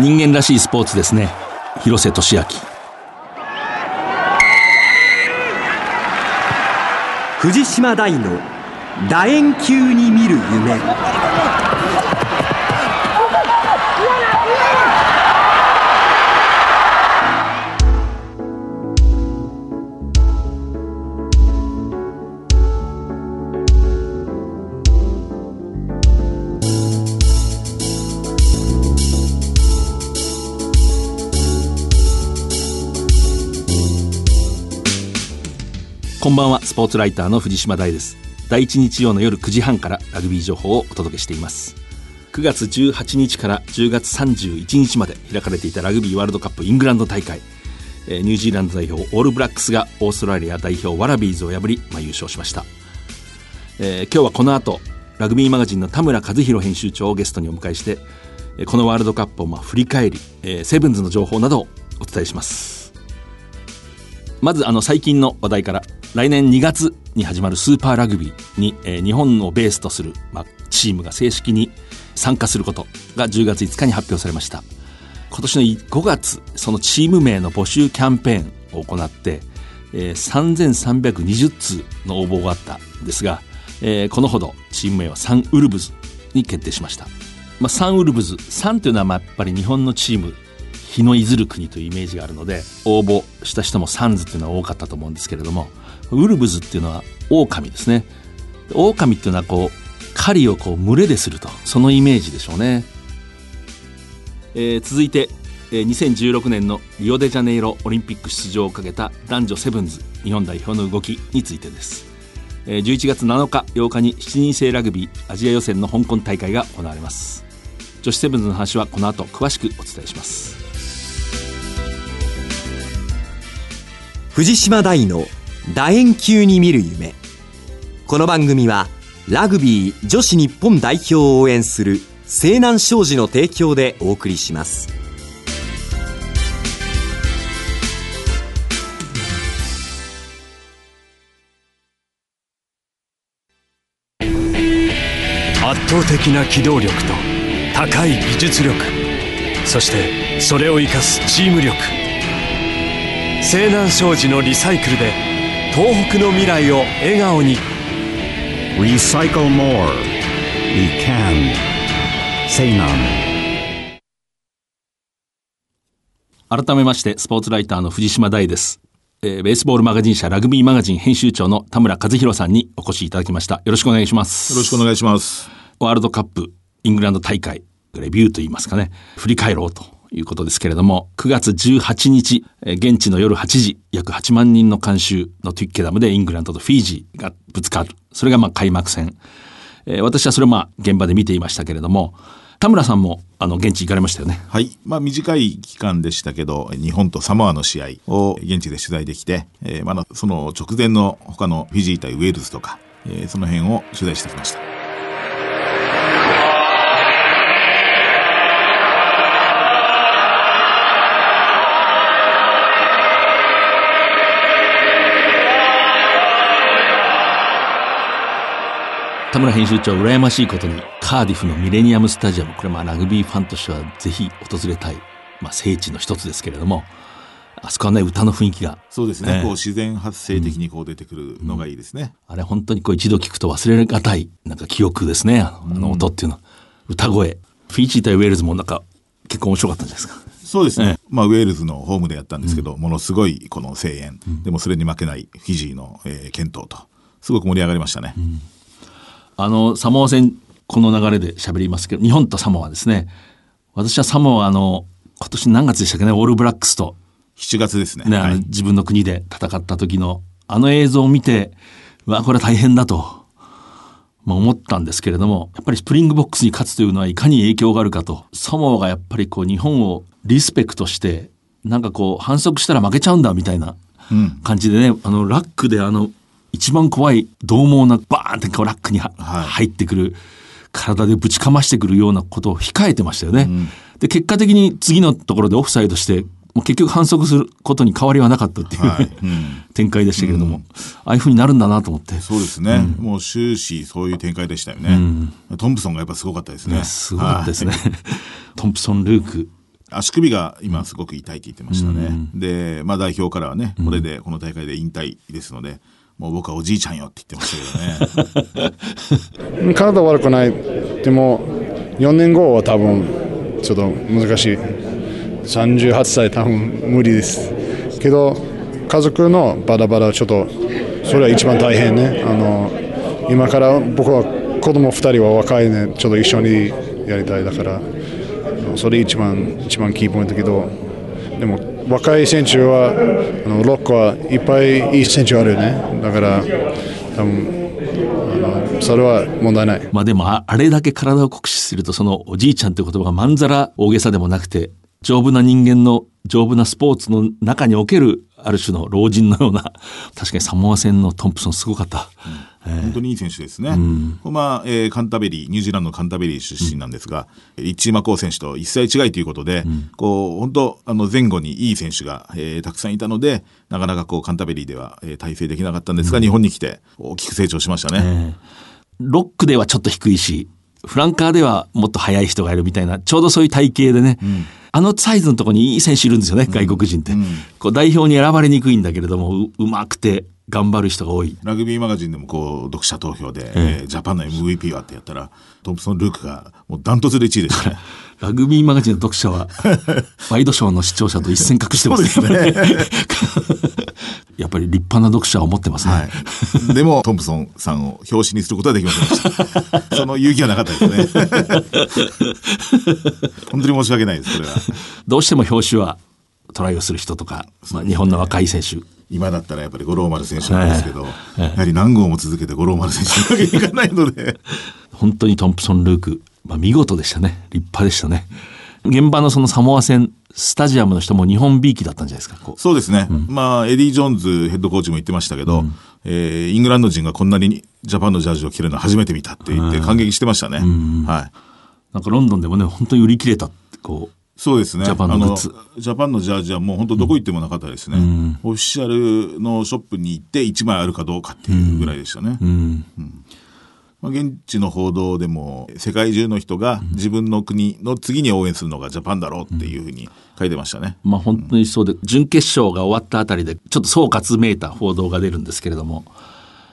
人間らしいスポーツですね。広瀬俊明藤島大の楕円球に見る夢。こんばんは。スポーツライターの藤島大です。第一日曜の夜9時半からラグビー情報をお届けしています。9月18日から10月31日まで開かれていたラグビーワールドカップイングランド大会。ニュージーランド代表オールブラックスがオーストラリア代表ワラビーズを破り、まあ、優勝しました、えー、今日はこの後ラグビーマガジンの田村一博編集長をゲストにお迎えしてこのワールドカップをまあ振り返り、えー、セブンズの情報などをお伝えします。まずあの最近の話題から来年2月に始まるスーパーラグビーに、えー、日本をベースとする、まあ、チームが正式に参加することが10月5日に発表されました。今年の5月そのチーム名の募集キャンペーンを行って、えー、3320通の応募があったんですが、えー、このほどチーム名はサンウルブズに決定しました、まあ、サンウルブズサンというのはやっぱり日本のチーム日のいずる国というイメージがあるので応募した人もサンズっていうのは多かったと思うんですけれどもウルブズっていうのは狼ですね。狼っていうのはこう狩りをこう群れでするとそのイメージでしょうね、えー、続いて、えー、2016年のリオデジャネイロオリンピック出場をかけた男女セブンズ日本代表の動きについてです、えー、11月7日8日に7人制ラグビーアジア予選の香港大会が行われます。女子セブンズの話はこの後詳しくお伝えします。藤島大の楕円球に見る夢。この番組はラグビー女子日本代表を応援する西南商事の提供でお送りします。圧倒的な機動力と高い技術力。そしてそれを生かすチーム力。西南商事のリサイクルで東北の未来を笑顔に。Recycle more. We can. Say none. 改めましてスポーツライターの藤島大です、えー、ベースボールマガジン社ラグビーマガジン編集長の田村和弘さんにお越しいただきました。よろしくお願いします。よろしくお願いします。ワールドカップイングランド大会レビューといいますかね。振り返ろうということですけれども、9月18日、現地の夜8時、約8万人の観衆のトゥッケダムでイングランドとフィージーがぶつかる。それがまあ開幕戦。えー、私はそれをまあ現場で見ていましたけれども、田村さんもあの現地行かれましたよね？はい。まあ短い期間でしたけど、日本とサモアの試合を現地で取材できて、えー、まあその直前の他のフィジー対ウェールズとか、えー、その辺を取材してきました。田村編集長羨ましいことにカーディフのミレニアムスタジアムこれまあラグビーファンとしてはぜひ訪れたい、まあ、聖地の一つですけれどもあそこはね歌の雰囲気がそうですね、こう自然発生的にこう出てくるのがいいですね、うん、あれ本当にこう一度聞くと忘れがたいなんか記憶ですね。あの音っていうのは、うん、歌声。フィーチー対ウェールズもなんか結構面白かったんじゃないですか。そうですね、まあ、ウェールズのホームでやったんですけど、うん、ものすごいこの声援、でもそれに負けないフィジーの、えー、健闘とすごく盛り上がりましたね。あの、サモア戦、この流れで喋りますけど、日本とサモアですね。私はサモア、あの、今年何月でしたっけね、オールブラックスと。7月ですね。ね、はい、自分の国で戦った時の、あの映像を見て、うわ、これは大変だと、まあ、思ったんですけれども、やっぱりスプリングボックスに勝つというのはいかに影響があるかと、サモアがやっぱりこう日本をリスペクトして、なんかこう反則したら負けちゃうんだみたいな感じでね、うん、あのラックであの一番怖い獰猛なバーンってこうラックに、入ってくる体でぶちかましてくるようなことを控えてましたよね。うん、で結果的に次のところでオフサイドしてもう結局反則することに変わりはなかったっていう、はい。うん、展開でしたけれども、うん、ああいうふうになるんだなと思って。そうですね、うん、もう終始そういう展開でしたよね、トンプソンがやっぱすごかったですね。すごかったですね、はい、トンプソン・ルーク。足首が今すごく痛いって言ってましたね。で、まあ代表からはね、これでこの大会で引退ですので、もう僕はおじいちゃんよって言ってましたけどね。体悪くない。でも、4年後は多分、ちょっと難しい。38歳多分無理です。けど、家族のバラバラちょっと、それは一番大変ね。あの、今から僕は子供2人は若いね、ちょっと一緒にやりたいだから、それ一番、一番キーポイントだけど、でも若い選手は、あのロックはいっぱいいい選手あるよね。だから、多分あのそれは問題ない。まあでもああれだけ体を酷使するとそのおじいちゃんって言葉がまんざら大げさでもなくて丈夫な人間の丈夫なスポーツの中におけるある種の老人のような確かにサモア戦のトンプソンすごかった。本当にいい選手ですね。まあ、えーカンタベリー、ニュージーランドのカンタベリー出身なんですが、リッチー・マコー選手と一歳違いということで、こう、本当、あの、前後にいい選手が、えーたくさんいたので、なかなかこう、カンタベリーでは、えー体制できなかったんですが、日本に来て大きく成長しましたね。ロックではちょっと低いし、フランカーではもっと速い人がいるみたいな、ちょうどそういう体型でね、あのサイズのところにいい選手いるんですよね、外国人って。こう代表に選ばれにくいんだけれども、ううまくて頑張る人が多い。ラグビーマガジンでもこう、読者投票で、えージャパンの MVP はってやったら、トンプソン・ルークがもうダントツで1位でしたね。ラグビーマガジンの読者は、ワイドショーの視聴者と一線隠してますね。やっぱり立派な読者を持ってますね。はい。でも、トンプソンさんを表紙にすることはできませんでした。その勇気はなかったですね。本当に申し訳ないです、これは。どうしても表紙はトライをする人とか、まあ、日本の若い選手。今だったらやっぱり五郎丸選手なんですけど、やはり何号も続けて五郎丸選手にわけにいかないので、本当にトンプソン・ルーク、まあ、見事でしたね。立派でしたね。現場のそのサモア戦、スタジアムの人も日本びいきだったんじゃないですか。そうですね。まあ、エディ・ジョーンズヘッドコーチも言ってましたけど、えーイングランド人がこんなにジャパンのジャージを着るの初めて見たって言って感激してましたね。はい。なんかロンドンでもね、本当に売り切れたって、こう、そうですね。ジャパンのグッズジャパンのジャージはもう本当どこ行ってもなかったですね。オフィシャルのショップに行って1枚あるかどうかっていうぐらいでしたね。うんまあ、現地の報道でも世界中の人が自分の国の次に応援するのがジャパンだろうっていうふうに書いてましたね。まあ本当にそうで、準決勝が終わったあたりで、ちょっと総括めいた報道が出るんですけれども、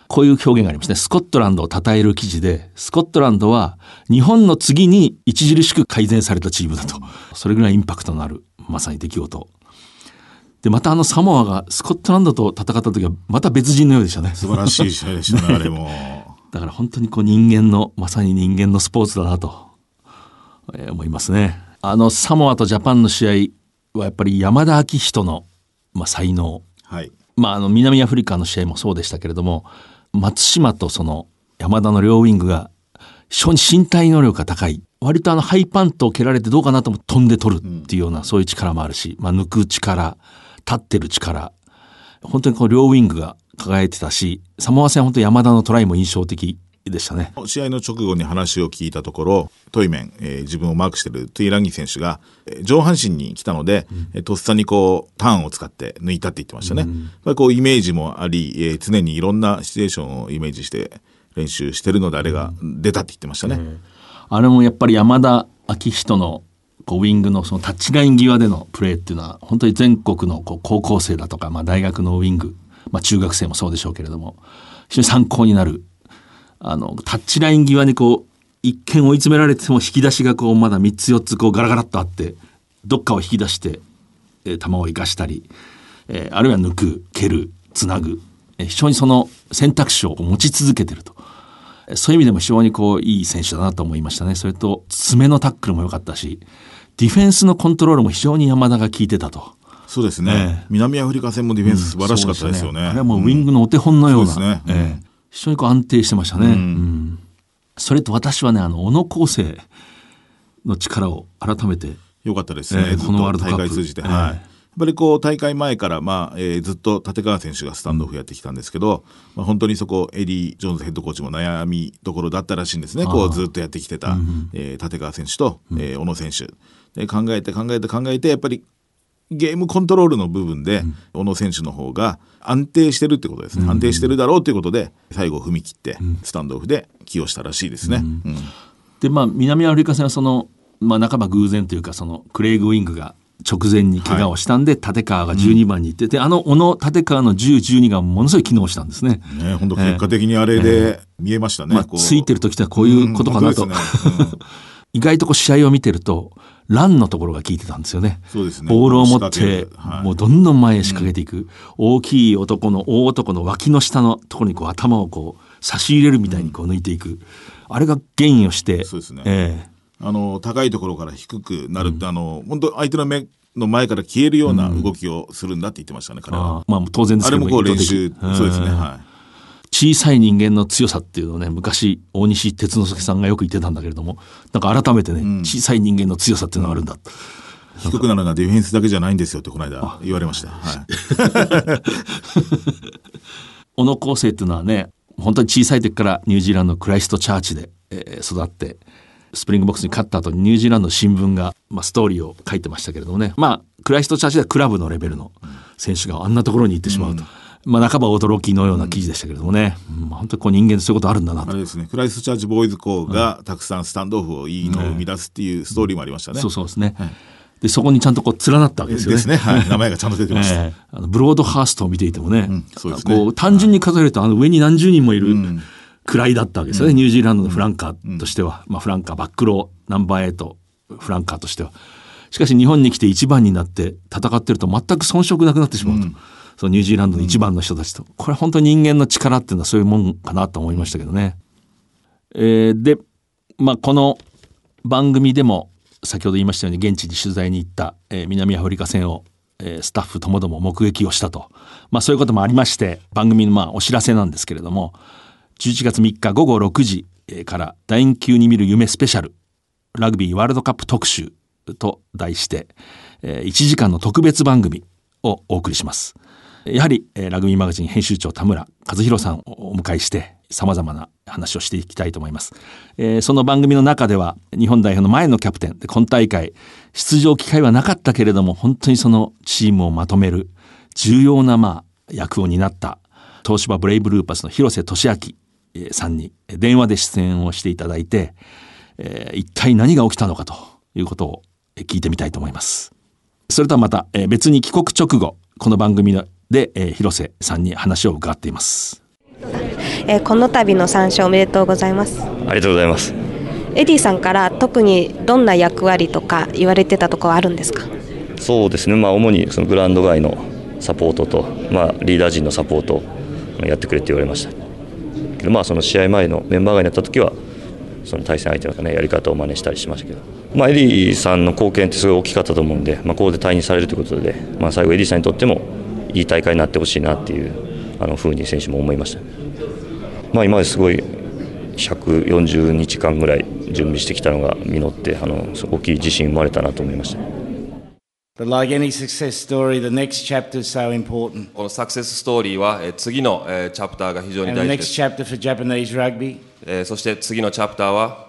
こういう表現がありますね。スコットランドを称える記事で、スコットランドは日本の次に著しく改善されたチームだと。それぐらいインパクトのある、まさに出来事。で、またあのサモアがスコットランドと戦った時は、また別人のようでしたね。素晴らしい試合でしたね、あれも。だから本当にこう人間の、まさに人間のスポーツだなと、えー思いますね。あのサモアとジャパンの試合はやっぱり山田昭仁の、まあ、才能。はい。まあ、あの南アフリカの試合もそうでしたけれども松島とその山田の両ウィングが非常に身体能力が高い割とあのハイパントを蹴られてどうかなとも飛んで取るっていうような、そういう力もあるし、まあ、抜く力立ってる力本当にこう両ウィングが輝いてたしサモア戦は本当に山田のトライも印象的でしたね。試合の直後に話を聞いたところ、トイメン、えー自分をマークしているトゥイランギ選手が、えー上半身に来たので、えーとっさにこう、ターンを使って抜いたって言ってましたね。やっぱりこう、イメージもあり、えー常にいろんなシチュエーションをイメージして練習してるので、あれが出たって言ってましたね。あれもやっぱり山田昭仁のこうウィングのそのタッチライン際でのプレーっていうのは本当に全国のこう高校生だとか、まあ、大学のウィング、まあ、中学生もそうでしょうけれども非常に参考になるあのタッチライン際にこう一見追い詰められても引き出しがこうまだ3つ4つこうガラガラっとあってどっかを引き出して、えー球を生かしたり、えーあるいは抜く蹴るつなぐ、えー非常にその選択肢を持ち続けてると。そういう意味でも非常にこういい選手だなと思いましたね。それと爪のタックルも良かったし、ディフェンスのコントロールも非常に山田が効いてたと。そうですね。南アフリカ戦もディフェンス素晴らしかったですよね。あれはもうウィングのお手本のような。そうですねええ非常にこう安定してましたね。うんそれと私はね、あの、小野康生の力を改めて、よかったですね。えーこのワールドカップ大会通じて。えーはい。やっぱりこう大会前から、まあ、えーずっと立川選手がスタンドオフやってきたんですけど、まあ、本当にそこ、エディ・ジョーンズヘッドコーチも悩みどころだったらしいんですね。こうずっとやってきてた、えー立川選手と、えー小野選手。で、考えて考えて考えて、やっぱりゲームコントロールの部分で、小野選手の方が安定してるってことですね。安定してるだろうということで、最後踏み切って、スタンドオフで起用したらしいですね。うんで、まあ、南アフリカ戦はその、まあ半ば偶然というかそのクレイグ・ウィングが直前に怪我をしたんで、立川が12番に行ってて、あの小野立川の10、12がものすごい機能したんですね。ね本当結果的にあれで見えましたね。まあ、こう。ついてる時ってこういうことかなと。うん本当ですね。意外とこう試合を見てると、ランのところが効いてたんですよね。そうですね。ボールを持ってはい。もうどんどん前へ仕掛けていく。大きい男の、大男の脇の下のところにこう頭をこう差し入れるみたいにこう抜いていく。あれが原因をして、そうですね。ええあの、高いところから低くなるって、あの、本当相手の目の前から消えるような動きをするんだって言ってましたね、彼は。ああまあ当然ですけどあれもこう練習、そうですね、んは小さい人間の強さっていうのをね、昔、大西哲之助さんがよく言ってたんだけれども、なんか改めてね、小さい人間の強さっていうのがあるんだ。い。低くなるのはディフェンスだけじゃないんですよってこの間言われました。はい。小野晃征っていうのはね、本当に小さい時からニュージーランドのクライストチャーチで、えー育って、スプリングボックスに勝った後にニュージーランドの新聞が、まあ、ストーリーを書いてましたけれどもね、まあ、クライストチャーチではクラブのレベルの選手があんなところに行ってしまうと。まあ、半ば驚きのような記事でしたけれどもね、うん。まあ本当にこう人間ってそういうことあるんだなと。あれですね、クライストチャーチボーイズ校がたくさんスタンドオフをいいのを生み出すっていうストーリーもありましたね。そうそうですね。で、そこにちゃんとこう連なったわけですよね。ですね。はい。名前がちゃんと出てました。ええ。あのブロードハーストを見ていてもね、そうですね。こう単純に数えるとあの上に何十人もいる位だったわけですよね、ニュージーランドのフランカーとしては、まあ、フランカーバックローナンバーエイトフランカーとしては。しかし日本に来て一番になって戦ってると全く遜色なくなってしまうと、そのニュージーランドの一番の人たちと、これは本当に人間の力っていうのはそういうもんかなと思いましたけどね。えーで、まあ、この番組でも先ほど言いましたように現地に取材に行った、えー南アフリカ戦を、えースタッフともども目撃をしたと、まあ、そういうこともありまして番組のまあお知らせなんですけれども11月3日午後6時から楕円球に見る夢スペシャルラグビーワールドカップ特集と題して、1時間の特別番組をお送りします。やはり、ラグビーマガジン編集長田村和弘さんをお迎えして様々な話をしていきたいと思います。その番組の中では日本代表の前のキャプテンで今大会出場機会はなかったけれども本当にそのチームをまとめる重要なまあ役を担った東芝ブレイブルーパスの広瀬俊明さんにえー電話で出演をしていただいて、えー一体何が起きたのかということをえー聞いてみたいと思います。それとはまた、えー別に帰国直後、この番組で、えー広瀬さんに話を伺っています。えーこの度の参照おめでとうございますありがとうございます。エディさんから特にどんな役割とか言われてたところはあるんですか？そうですね、まあ、主にそのグラウンド外のサポートと、まあ、リーダー陣のサポートをやってくれって言われました。けど、まあ、その試合前のメンバー外になった時は、その対戦相手の、ね、やり方を真似したりしましたけど、まあ、エディさんの貢献ってすごい大きかったと思うんで、まあ、ここで退任されるということで、まあ、最後、エディさんにとってもいい大会になってほしいなっていうあのふうに選手も思いました。まあ、今まですごい140日間ぐらい準備してきたのが実ってあの大きい自信生まれたなと思いました。このサクセスストーリーは、次のチャプターが非常に大事です。そして次のチャプターは、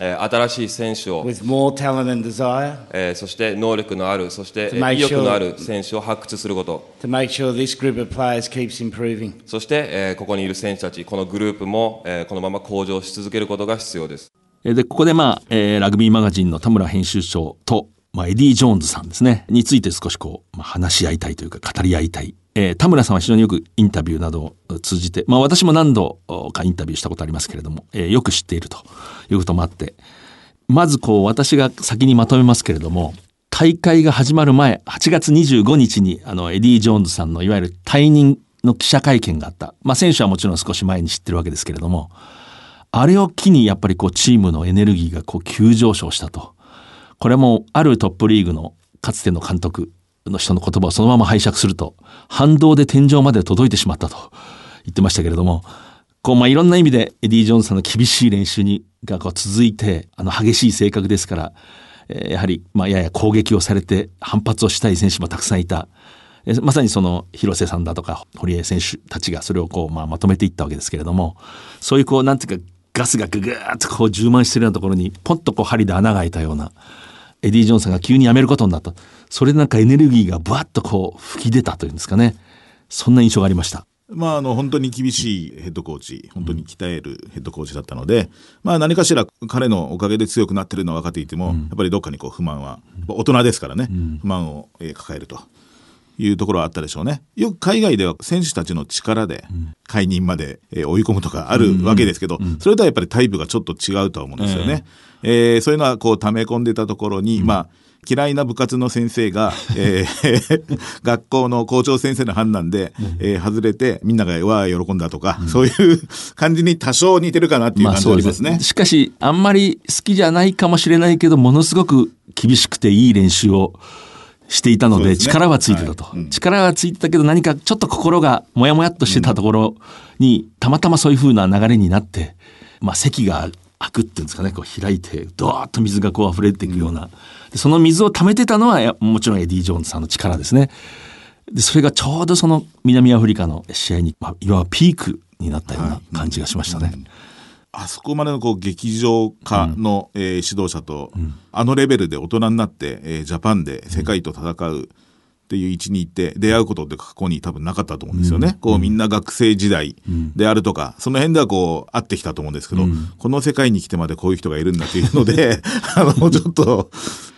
新しい選手を、えそして能力のある、そして意欲のある選手を発掘すること。そして、ここにいる選手たち、このグループも、このまま向上し続けることが必要です。で、ここでまあ、えーラグビーマガジンの田村編集長と、まあ、エディ・ジョーンズさんですね、について少しこう、まあ、話し合いたいというか語り合いたい。えー田村さんは非常によくインタビューなどを通じて、まあ私も何度かインタビューしたことありますけれども、えーよく知っているということもあって、まずこう私が先にまとめますけれども、大会が始まる前、8月25日にあのエディ・ジョーンズさんのいわゆる退任の記者会見があった。まあ選手はもちろん少し前に知ってるわけですけれども、あれを機にやっぱりこうチームのエネルギーがこう急上昇したと。これもあるトップリーグのかつての監督の人の言葉をそのまま拝借すると、反動で天井まで届いてしまったと言ってましたけれども、こうまあいろんな意味でエディ・ジョーンズさんの厳しい練習にがこう続いて、あの激しい性格ですから、えやはりまあやや攻撃をされて反発をしたい選手もたくさんいた。まさにその廣瀬さんだとか堀江選手たちがそれをこうまあまとめていったわけですけれども、そういうこうなんていうかガスがぐぐーっとこう充満してるようなところにポンとこう針で穴が開いたようなエディ・ジョーンズさんが急に辞めることになった。それでなんかエネルギーがブワッとこう吹き出たというんですかね。そんな印象がありました。まあ、あの、本当に厳しいヘッドコーチ、本当に鍛えるヘッドコーチだったので、まあ、何かしら彼のおかげで強くなってるのは分かっていても、やっぱりどっかにこう不満は、大人ですからね、不満をえー抱えると。いうところはあったでしょうね。よく海外では選手たちの力で解任までえー追い込むとかあるわけですけど、それとはやっぱりタイプがちょっと違うとは思うんですよね。えーそういうのはこう溜め込んでたところに、まあ、嫌いな部活の先生が、えー 学校の校長先生の判断で、えー外れて、みんながわー喜んだとか、そういう感じに多少似てるかなっていう感じはありますね。しかし、あんまり好きじゃないかもしれないけど、ものすごく厳しくていい練習をしていたので、力はついてたと、はい。うん。力はついてたけど、何かちょっと心がもやもやっとしてたところに、たまたまそういう風な流れになって、まあ、席が開くっていうんですかね、こう開いて、ドーッと水がこう溢れていくような。でその水を溜めてたのは、やもちろんエディ・ジョーンズさんの力ですね。で、それがちょうどその南アフリカの試合に、まあ、いわばピークになったような感じがしましたね。あそこまでのこう劇場化の、えー指導者と、あのレベルで大人になって、えージャパンで世界と戦うっていう位置に行って出会うことって過去に多分なかったと思うんですよね。こうみんな学生時代であるとか、その辺ではこう会ってきたと思うんですけど、この世界に来てまでこういう人がいるんだっていうので、あの、ちょっと、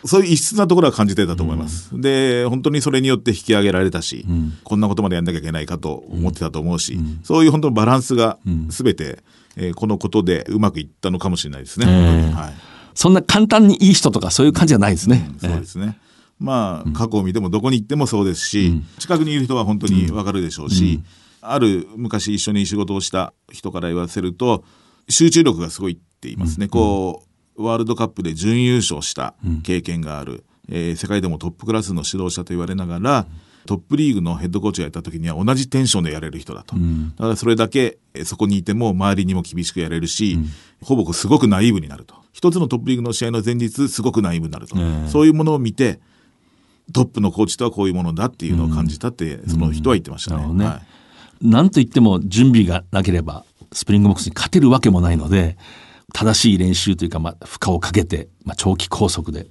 そういう異質なところは感じてたと思います。で、本当にそれによって引き上げられたし、こんなことまでやんなきゃいけないかと思ってたと思うし、そういう本当のバランスが全て、えーこのことでうまくいったのかもしれないですね。本当に。はい。そんな簡単にいい人とかそういう感じじゃないですね。そうですね。まあ、過去を見てもどこに行ってもそうですし、近くにいる人は本当にわかるでしょうし、ある昔一緒に仕事をした人から言わせると、集中力がすごいって言いますね。こう、ワールドカップで準優勝した経験がある、えー世界でもトップクラスの指導者と言われながら、トップリーグのヘッドコーチをやった時には同じテンションでやれる人だと。だからそれだけえーそこにいても周りにも厳しくやれるし、ほぼすごくナイーブになると。一つのトップリーグの試合の前日、すごくナイーブになると。そういうものを見て、トップのコーチとはこういうものだっていうのを感じたって、その人は言ってましたね。なんといっても準備がなければスプリングボックスに勝てるわけもないので、正しい練習というか、まあ、負荷をかけて、まあ、長期拘束で。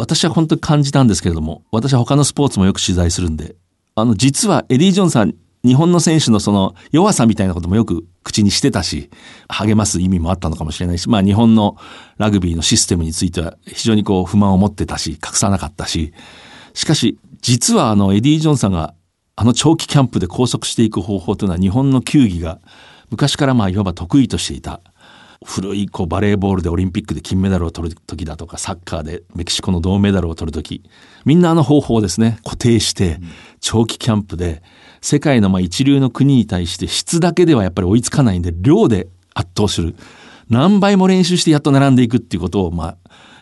私は本当に感じたんですけれども、私は他のスポーツもよく取材するんで、あの、実はエディ・ジョーンズさん、日本の選手のその弱さみたいなこともよく口にしてたし、励ます意味もあったのかもしれないし、まあ日本のラグビーのシステムについては非常にこう不満を持ってたし、隠さなかったし、しかし実はあのエディ・ジョンさんがあの長期キャンプで拘束していく方法というのは日本の球技が昔からまあいわば得意としていた。古いこうバレーボールでオリンピックで金メダルを取る時だとかサッカーでメキシコの銅メダルを取る時みんなあの方法をですね。固定して長期キャンプで世界のまあ一流の国に対して質だけではやっぱり追いつかないんで量で圧倒する。何倍も練習してやっと並んでいくっていうことをまあ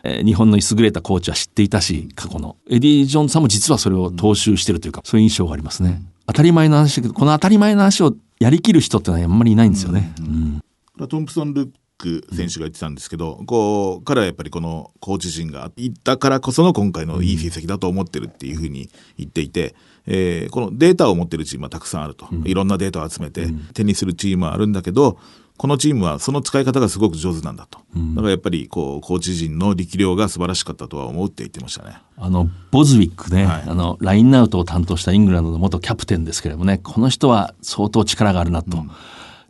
えー日本の優れたコーチは知っていたし、過去の。エディ・ジョーンズさんも実はそれを踏襲してるというか、そういう印象がありますね。当たり前の話だけど、この当たり前の話をやりきる人ってのはあんまりいないんですよね。うん。トンプソン・ルーク選手が言ってたんですけど、こう、彼はやっぱりこのコーチ陣がいったからこその今回のいい成績だと思ってるっていうふうに言っていて、えーこのデータを持ってるチームはたくさんあると。いろんなデータを集めて手にするチームはあるんだけど、このチームはその使い方がすごく上手なんだと。だからやっぱりこう、コーチ陣の力量が素晴らしかったとは思うって言ってましたね。あの、ボズウィックね、はいあの、ラインアウトを担当したイングランドの元キャプテンですけれどもね、この人は相当力があるなと。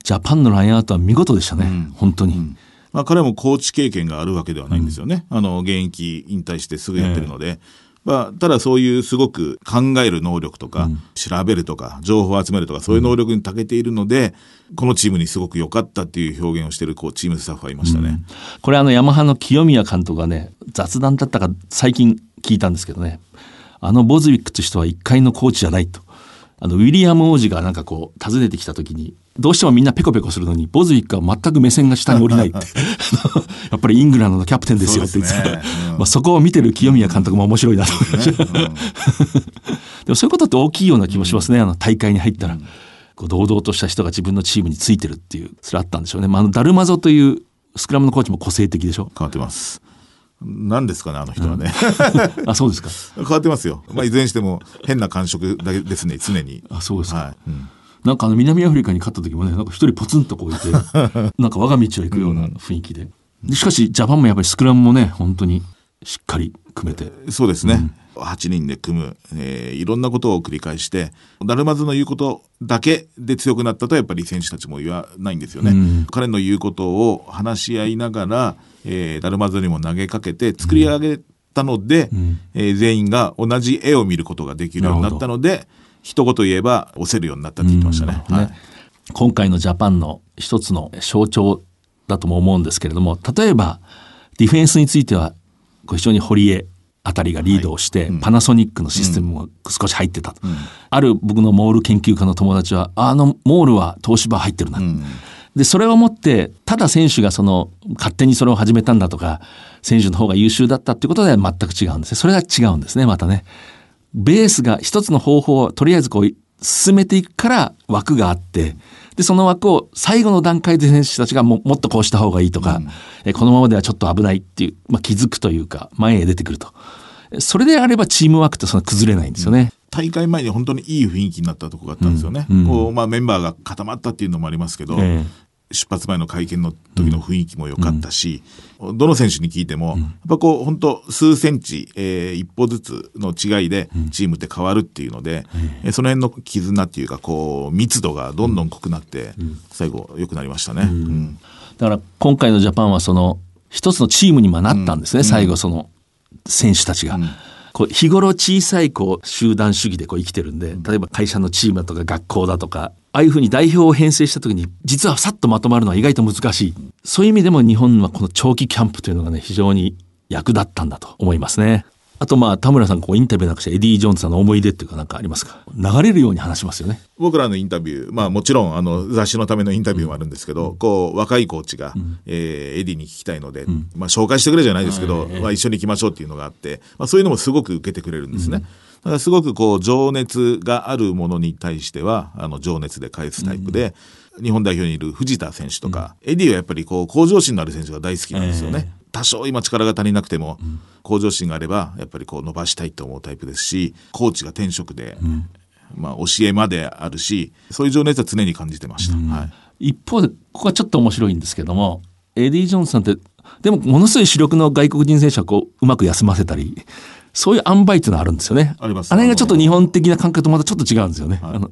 ジャパンのラインアウトは見事でしたね、本当に。まあ、彼もコーチ経験があるわけではないんですよね。あの、現役引退してすぐやってるので。まあ、ただそういうすごく考える能力とか、調べるとか、情報を集めるとか、そういう能力に長けているので、このチームにすごく良かったっていう表現をしているこうチームスタッフはいましたね。これあのヤマハの清宮監督がね雑談だったか最近聞いたんですけどね。あのボズウィックという人は一回のコーチじゃないと。あのウィリアム王子がなんかこう訪ねてきた時にどうしてもみんなペコペコするのにボズウィックは全く目線が下に降りないって やっぱりイングランドのキャプテンですよって言ってたねうんまあそこを見てる清宮監督も面白いなと思いました、でもそういうことって大きいような気もしますね、あの大会に入ったら。こう堂々とした人が自分のチームについてるっていう、それあったんでしょうね。まあ、あのダルマゾというスクラムのコーチも個性的でしょ。変わってます。何ですかね、あの人はね。あ、そうですか。変わってますよ。まあ、いずれにしても変な感触だけですね、常に。あ、そうですか。はい。うんなんかあの南アフリカに勝った時もね、なんか一人ポツンとこういて、なんか我が道を行くような雰囲気で。でしかし、ジャパンもやっぱりスクラムもね、本当にしっかり組めて。そうですね。8人で組む、えー、いろんなことを繰り返して、ダルマズの言うことだけで強くなったとやっぱり選手たちも言わないんですよね。うん、彼の言うことを話し合いながら、えー、ダルマズにも投げかけて作り上げたので、うん、えー、全員が同じ絵を見ることができるようになったので、一言言えば押せるようになったって言ってましたね。はい、今回のジャパンの一つの象徴だとも思うんですけれども、例えばディフェンスについては非常に堀江あたりがリードをして、はいうん、パナソニックのシステムも少し入ってたと、うん、ある僕のモール研究家の友達はあのモールは東芝入ってるな、うん、でそれをもってただ選手がその勝手にそれを始めたんだとか選手の方が優秀だったっていうことでは全く違うんですね。それが違うんですねまたねベースが一つの方法をとりあえずこう進めていくから枠があってで、その枠を最後の段階で選手たちがももっとこうした方がいいとか、うん、えこのままではちょっと危ないっていう、まあ、気づくというか、前へ出てくると。それであればチームワークってそんな崩れないんですよね。大会前に本当にいい雰囲気になったところがあったんですよね。うんうん、こうまあ、メンバーが固まったっていうのもありますけど、えー、出発前の会見の時の雰囲気も良かったし、うん、どの選手に聞いても、やっぱこう本当数センチ、えー、一歩ずつの違いでチームって変わるっていうので、うん、その辺の絆っていうかこう密度がどんどん濃くなって、最後良くなりましたね。だから今回のジャパンはその一つのチームにもなったんですね、最後その選手たちが。こう日頃小さいこう集団主義でこう生きてるんで例えば会社のチームだとか学校だとかああいうふうに代表を編成した時に実はさっとまとまるのは意外と難しい。そういう意味でも日本はこの長期キャンプというのがね非常に役立ったんだと思いますね。あとまあ田村さんこうインタビューなくしてエディ・ジョーンズさんの思い出っていうか何かありますか？流れるように話しますよね。僕らのインタビューまあもちろんあの雑誌のためのインタビューもあるんですけど、うん、こう若いコーチが、うん、えー、エディに聞きたいので、うん、まあ紹介してくれじゃないですけど、まあ、一緒に行きましょうっていうのがあって、まあ、そういうのもすごく受けてくれるんですね。だからすごくこう情熱があるものに対してはあの情熱で返すタイプで、日本代表にいる藤田選手とか、エディはやっぱりこう向上心のある選手が大好きなんですよね。多少今力が足りなくても、向上心があればやっぱりこう伸ばしたいと思うタイプですしコーチが天職で、まあ、教えまであるしそういう情熱は常に感じてました、はい、一方でここはちょっと面白いんですけどもエディ・ジョーンズさんってでもものすごい主力の外国人選手はこううまく休ませたりそういう塩梅っていうのはあるんですよね。あります。あれがちょっと日本的な感覚とまたちょっと違うんですよね。はい、あの。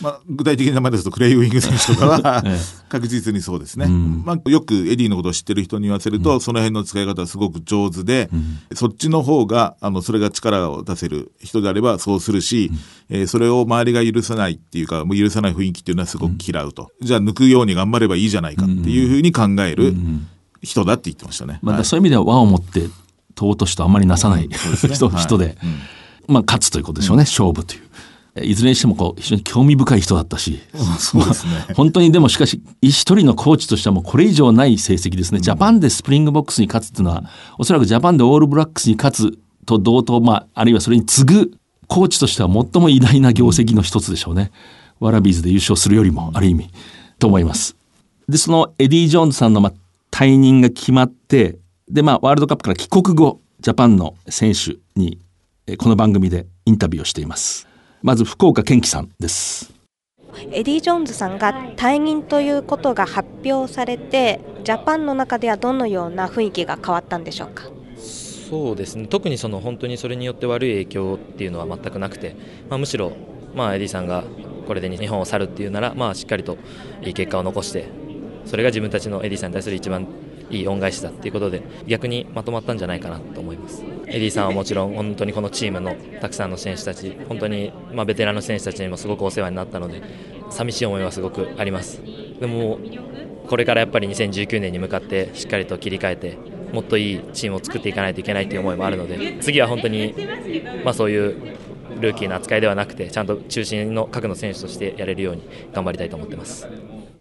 まあ、具体的な名前ですとクレイグ・ウィング選手とかは 確実にそうですね、うん、まあ、よくエディのことを知ってる人に言わせると、うん、その辺の使い方はすごく上手で、うん、そっちの方があのそれが力を出せる人であればそうするし、うん、えー、それを周りが許さないっていうかもう許さない雰囲気っていうのはすごく嫌うと、じゃあ抜くように頑張ればいいじゃないかっていうふうに考える人だって言ってましたね。まあ、そういう意味では和を以て尊しとあんまりなさない、人人で、まあ、勝つということでしょうね、勝負という。いずれにしてもこう非常に興味深い人だったし、そうですね、本当にでもしかし一人のコーチとしてはもうこれ以上ない成績ですね、ジャパンでスプリングボックスに勝つっていうのはおそらくジャパンでオールブラックスに勝つと同等、まあ、あるいはそれに次ぐコーチとしては最も偉大な業績の一つでしょうね、ワラビーズで優勝するよりもある意味。と思います。でそのエディ・ジョーンズさんのまあ退任が決まってでまあワールドカップから帰国後ジャパンの選手にこの番組でインタビューをしています。まず福岡堅樹さんです。エディ・ジョーンズさんが退任ということが発表されてジャパンの中ではどのような雰囲気が変わったんでしょうか？そうですね。特にその本当にそれによって悪い影響っていうのは全くなくて、まあ、むしろ、まあ、エディさんがこれで日本を去るっていうなら、まあ、しっかりといい結果を残してそれが自分たちのエディさんに対する一番いい恩返しだということで逆にまとまったんじゃないかなと思います。エディさんはもちろん本当にこのチームのたくさんの選手たち本当にまベテランの選手たちにもすごくお世話になったので寂しい思いはすごくあります。でもこれからやっぱり2019年に向かってしっかりと切り替えてもっといいチームを作っていかないといけないという思いもあるので次は本当にまあそういうルーキーの扱いではなくてちゃんと中心の核の選手としてやれるように頑張りたいと思ってます。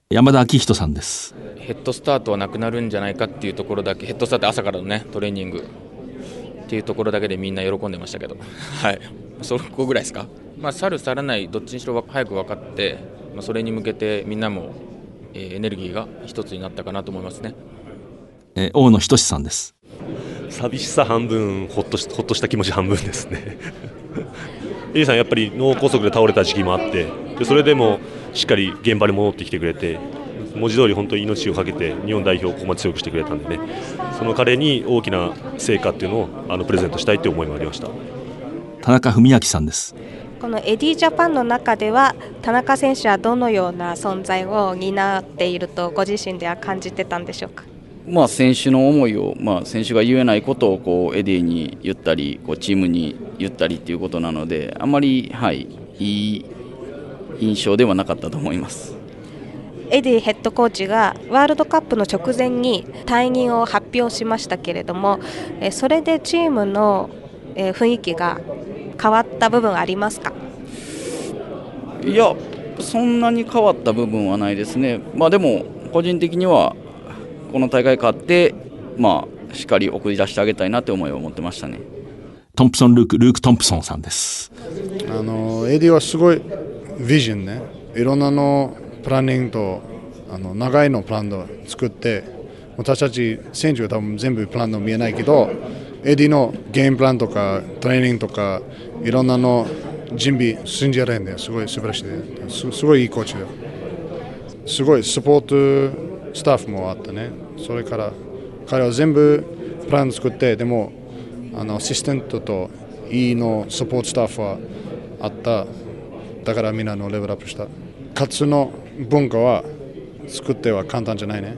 山田昭人さんです。ヘッドスタートはなくなるんじゃないかっていうところだけヘッドスタート朝からのねトレーニング。っていうところだけでみんな喜んでましたけど。はい。そこぐらいですか？まあ去る去らないどっちにしろ早く分かって、まあ、それに向けてみんなも、えー、エネルギーが一つになったかなと思いますね、えー、大野仁さんです。寂しさ半分ほっとしほっとした気持ち半分ですね。エリさんやっぱり脳梗塞で倒れた時期もあってでそれでもしっかり現場に戻ってきてくれて文字通り本当に命を懸けて日本代表をここまで強くしてくれたんでね。その彼に大きな成果っていうのをあのプレゼントしたいという思いもありました。田中史朗さんです。このエディジャパンの中では田中選手はどのような存在を担っているとご自身では感じてたんでしょうか？まあ、選手の思いを、まあ、選手が言えないことをこうエディに言ったりこうチームに言ったりっていうことなのであまり、はい、いい印象ではなかったと思います。エディヘッドコーチがワールドカップの直前に退任を発表しましたけれどもそれでチームの雰囲気が変わった部分はありますか？いやそんなに変わった部分はないですね、まあ、でも個人的にはこの大会勝って、まあ、しっかり送り出してあげたいなという思いを持ってましたね。トンプソン・ルークルーク・トンプソンさんです。あのエディはすごいビジョンね。いろんなのプランニングとあの長いのプランを作って私たち選手は多分全部プランの見えないけどエディのゲームプランとかトレーニングとかいろんなの準備信じられんですごい素晴らしいですすごいいいコーチですごいサポートスタッフもあったね。それから彼は全部プラン作ってでもあのアシスタントといいのサポートスタッフはあった。だからみんなのレベルアップした。勝つの文化は作っては簡単じゃないね。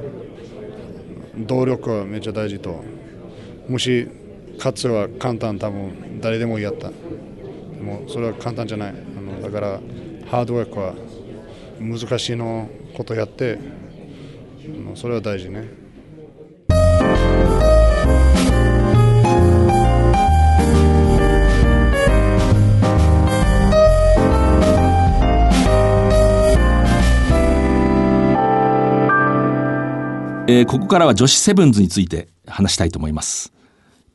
動力はめっちゃ大事と。もし勝つは簡単多分誰でもやった。でもそれは簡単じゃない。あのだからハードワークは難しいのことやってそれは大事ね。えー、ここからは女子セブンズについて話したいと思います。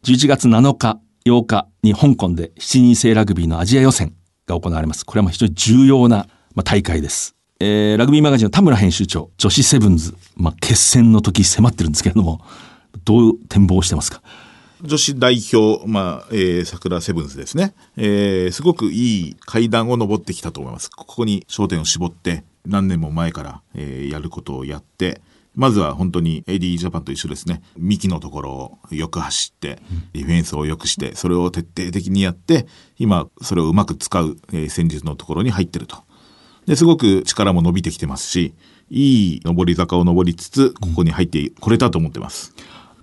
11月7日、8日に香港で7人制ラグビーのアジア予選が行われます。これは非常に重要な、まあ、大会です。えー、ラグビーマガジンの田村編集長、女子セブンズ、まあ、決戦の時迫ってるんですけれども、どう展望してますか？女子代表、まあ、えー、桜セブンズですね。えー、すごくいい階段を登ってきたと思います。ここに焦点を絞って、何年も前から、えー、やることをやって、まずは本当に AD ジャパンと一緒ですね。幹のところをよく走って、ディフェンスをよくして、それを徹底的にやって、今、それをうまく使う、えー、戦術のところに入ってると。で、すごく力も伸びてきてますし、いい上り坂を登りつつ、ここに入ってこれたと思ってます。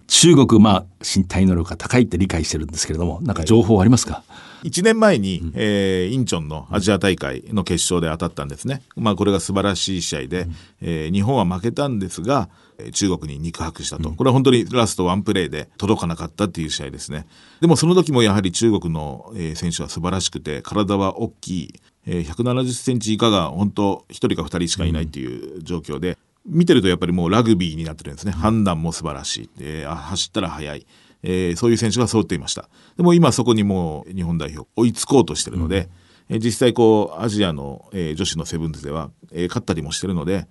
中国、まあ、身体能力が高いって理解してるんですけれども、なんか情報ありますか、はい1年前に、うん、えー、インチョンのアジア大会の決勝で当たったんですね。まあこれが素晴らしい試合で、うん、えー、日本は負けたんですが、中国に肉薄したと。これは本当にラストワンプレーで届かなかったっていう試合ですね。でもその時もやはり中国の選手は素晴らしくて、体は大きい、170センチ以下が本当1人か2人しかいないっていう状況で、見てるとやっぱりもうラグビーになってるんですね。判断も素晴らしい。えー、走ったら速い。えー、そういう選手が揃っていました。でも今そこにもう日本代表追いつこうとしてるので、うん、え実際こうアジアの、えー、女子のセブンズでは、えー、勝ったりもしてるので、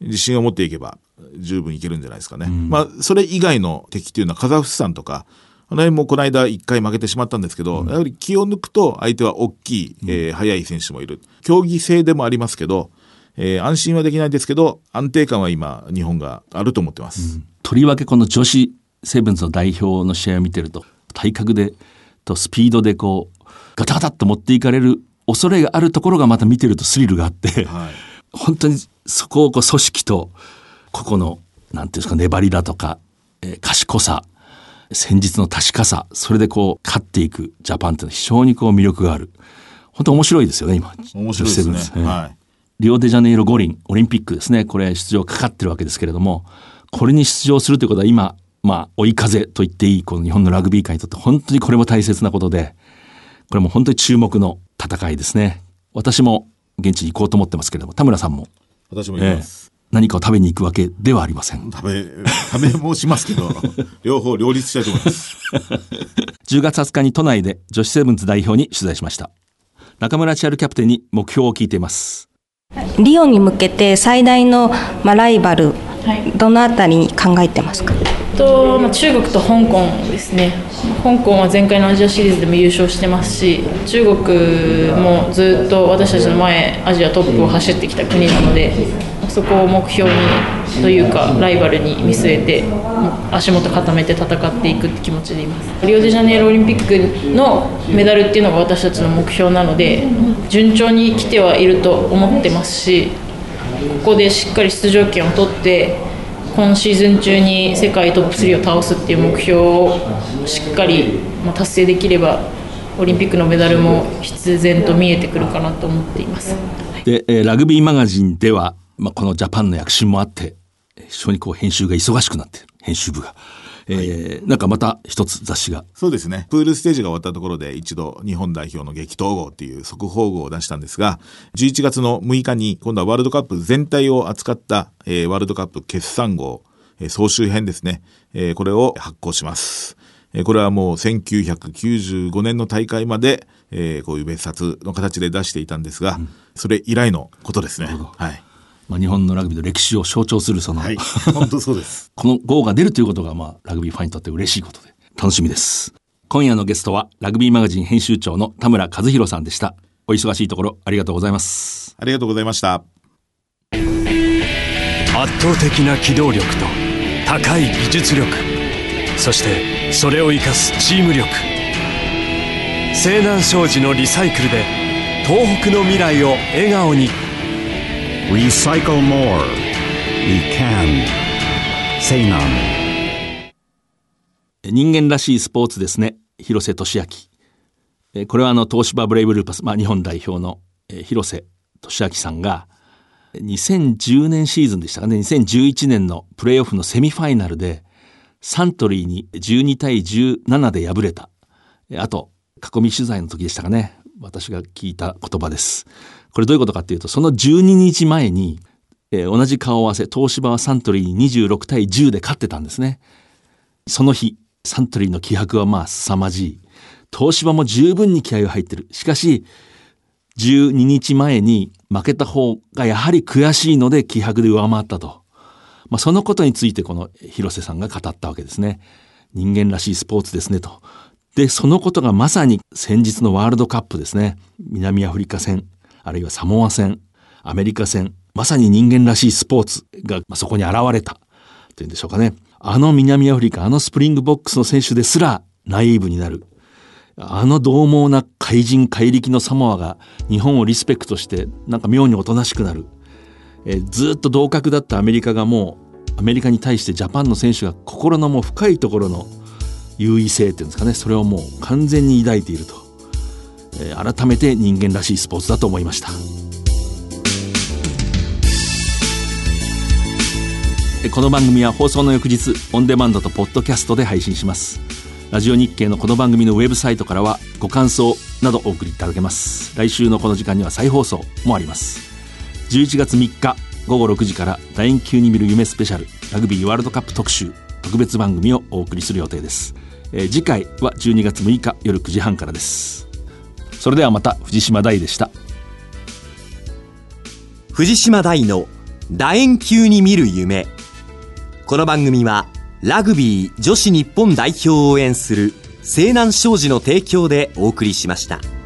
自信を持っていけば十分いけるんじゃないですかね。うん、まあ、それ以外の敵っていうのはカザフスタンとか、あの辺もこの間一回負けてしまったんですけど、うん、やはり気を抜くと相手は大きい、えー、速い選手もいる。競技性でもありますけど、えー、安心はできないですけど、安定感は今、日本があると思ってます。とりわけこの女子セブンズの代表の試合を見てると体格でとスピードでこうガタガタっと持っていかれる恐れがあるところがまた見てるとスリルがあって、はい、本当にそこをこう組織とここのなんていうんですか粘りだとか、えー、賢さ戦術の確かさそれでこう勝っていくジャパンっていうのは非常にこう魅力がある。本当面白いですよね今。面白いですね、はい、リオデジャネイロ五輪オリンピックですね。これ出場かかってるわけですけれどもこれに出場するということは今まあ、追い風と言っていい、この日本のラグビー界にとって本当にこれも大切なことで、これも本当に注目の戦いですね。私も現地に行こうと思ってますけれども、田村さんも。私も行きます。えー、何かを食べに行くわけではありません。食べ、食べもしますけど、両方両立したいと思います。10月20日に都内で女子セブンズ代表に取材しました。中村千春キャプテンに目標を聞いています。リオに向けて最大の、まあ、ライバル、はい、どのあたりに考えてますか？と、まあ、中国と香港ですね。香港は前回のアジアシリーズでも優勝してますし中国もずっと私たちの前アジアトップを走ってきた国なのでそこを目標にというかライバルに見据えて足元固めて戦っていくって気持ちでいます。リオデジャネイロオリンピックのメダルっていうのが私たちの目標なので順調に来てはいると思ってますしここでしっかり出場権を取って今シーズン中に世界トップ3を倒すっていう目標をしっかり達成できればオリンピックのメダルも必然と見えてくるかなと思っていますでラグビーマガジンでは、まあ、このジャパンの躍進もあって非常にこう編集が忙しくなって編集部が。えー、なんかまた一つ雑誌が。そうですね。プールステージが終わったところで一度日本代表の激闘号っていう速報号を出したんですが、11月の6日に今度はワールドカップ全体を扱った、えー、ワールドカップ決算号、えー、総集編ですね。えー、これを発行します。えー、これはもう1995年の大会まで、えー、こういう別冊の形で出していたんですが、うん、それ以来のことですね。はい。まあ、日本のラグビーの歴史を象徴するその、はい、本当そうです。この号が出るということが、まあ、ラグビーファンにとって嬉しいことで楽しみです。今夜のゲストはラグビーマガジン編集長の田村和弘さんでした。お忙しいところありがとうございます。ありがとうございました。圧倒的な機動力と高い技術力。そしてそれを生かすチーム力。西南商事のリサイクルで東北の未来を笑顔に Recycle more. We can. Say none. 人間らしいスポーツですね。広瀬俊明。これはあの東芝ブレイブルーパス、まあ、日本代表の広瀬俊明さんが2010年シーズンでしたかね2011年のプレーオフのセミファイナルでサントリーに12対17で敗れたあと囲み取材の時でしたかね私が聞いた言葉ですこれどういうことかっていうと、その12日前に、えー、同じ顔合わせ、東芝はサントリーに26対10で勝ってたんですね。その日、サントリーの気迫はまあ凄まじい。東芝も十分に気合が入ってる。しかし、12日前に負けた方がやはり悔しいので気迫で上回ったと。まあ、そのことについてこの広瀬さんが語ったわけですね。人間らしいスポーツですねと。で、そのことがまさに先日のワールドカップですね。南アフリカ戦。あるいはサモア戦、アメリカ戦、まさに人間らしいスポーツがそこに現れたというんでしょうかね。あの南アフリカ、あのスプリングボックスの選手ですらナイーブになる。あの獰猛な怪人怪力のサモアが日本をリスペクトしてなんか妙におとなしくなる。えずっと同格だったアメリカがもうアメリカに対してジャパンの選手が心のもう深いところの優位性っていうんですかねそれをもう完全に抱いていると改めて人間らしいスポーツだと思いました。この番組は放送の翌日オンデマンドとポッドキャストで配信します。ラジオ日経のこの番組のウェブサイトからはご感想などお送りいただけます。来週のこの時間には再放送もあります。11月3日午後6時から楕円球に見る夢スペシャルラグビーワールドカップ特集特別番組をお送りする予定です、え、次回は12月6日夜9時半からです。それではまた藤島大でした藤島大の楕円球に見る夢この番組はラグビー女子日本代表を応援する西南商事の提供でお送りしました。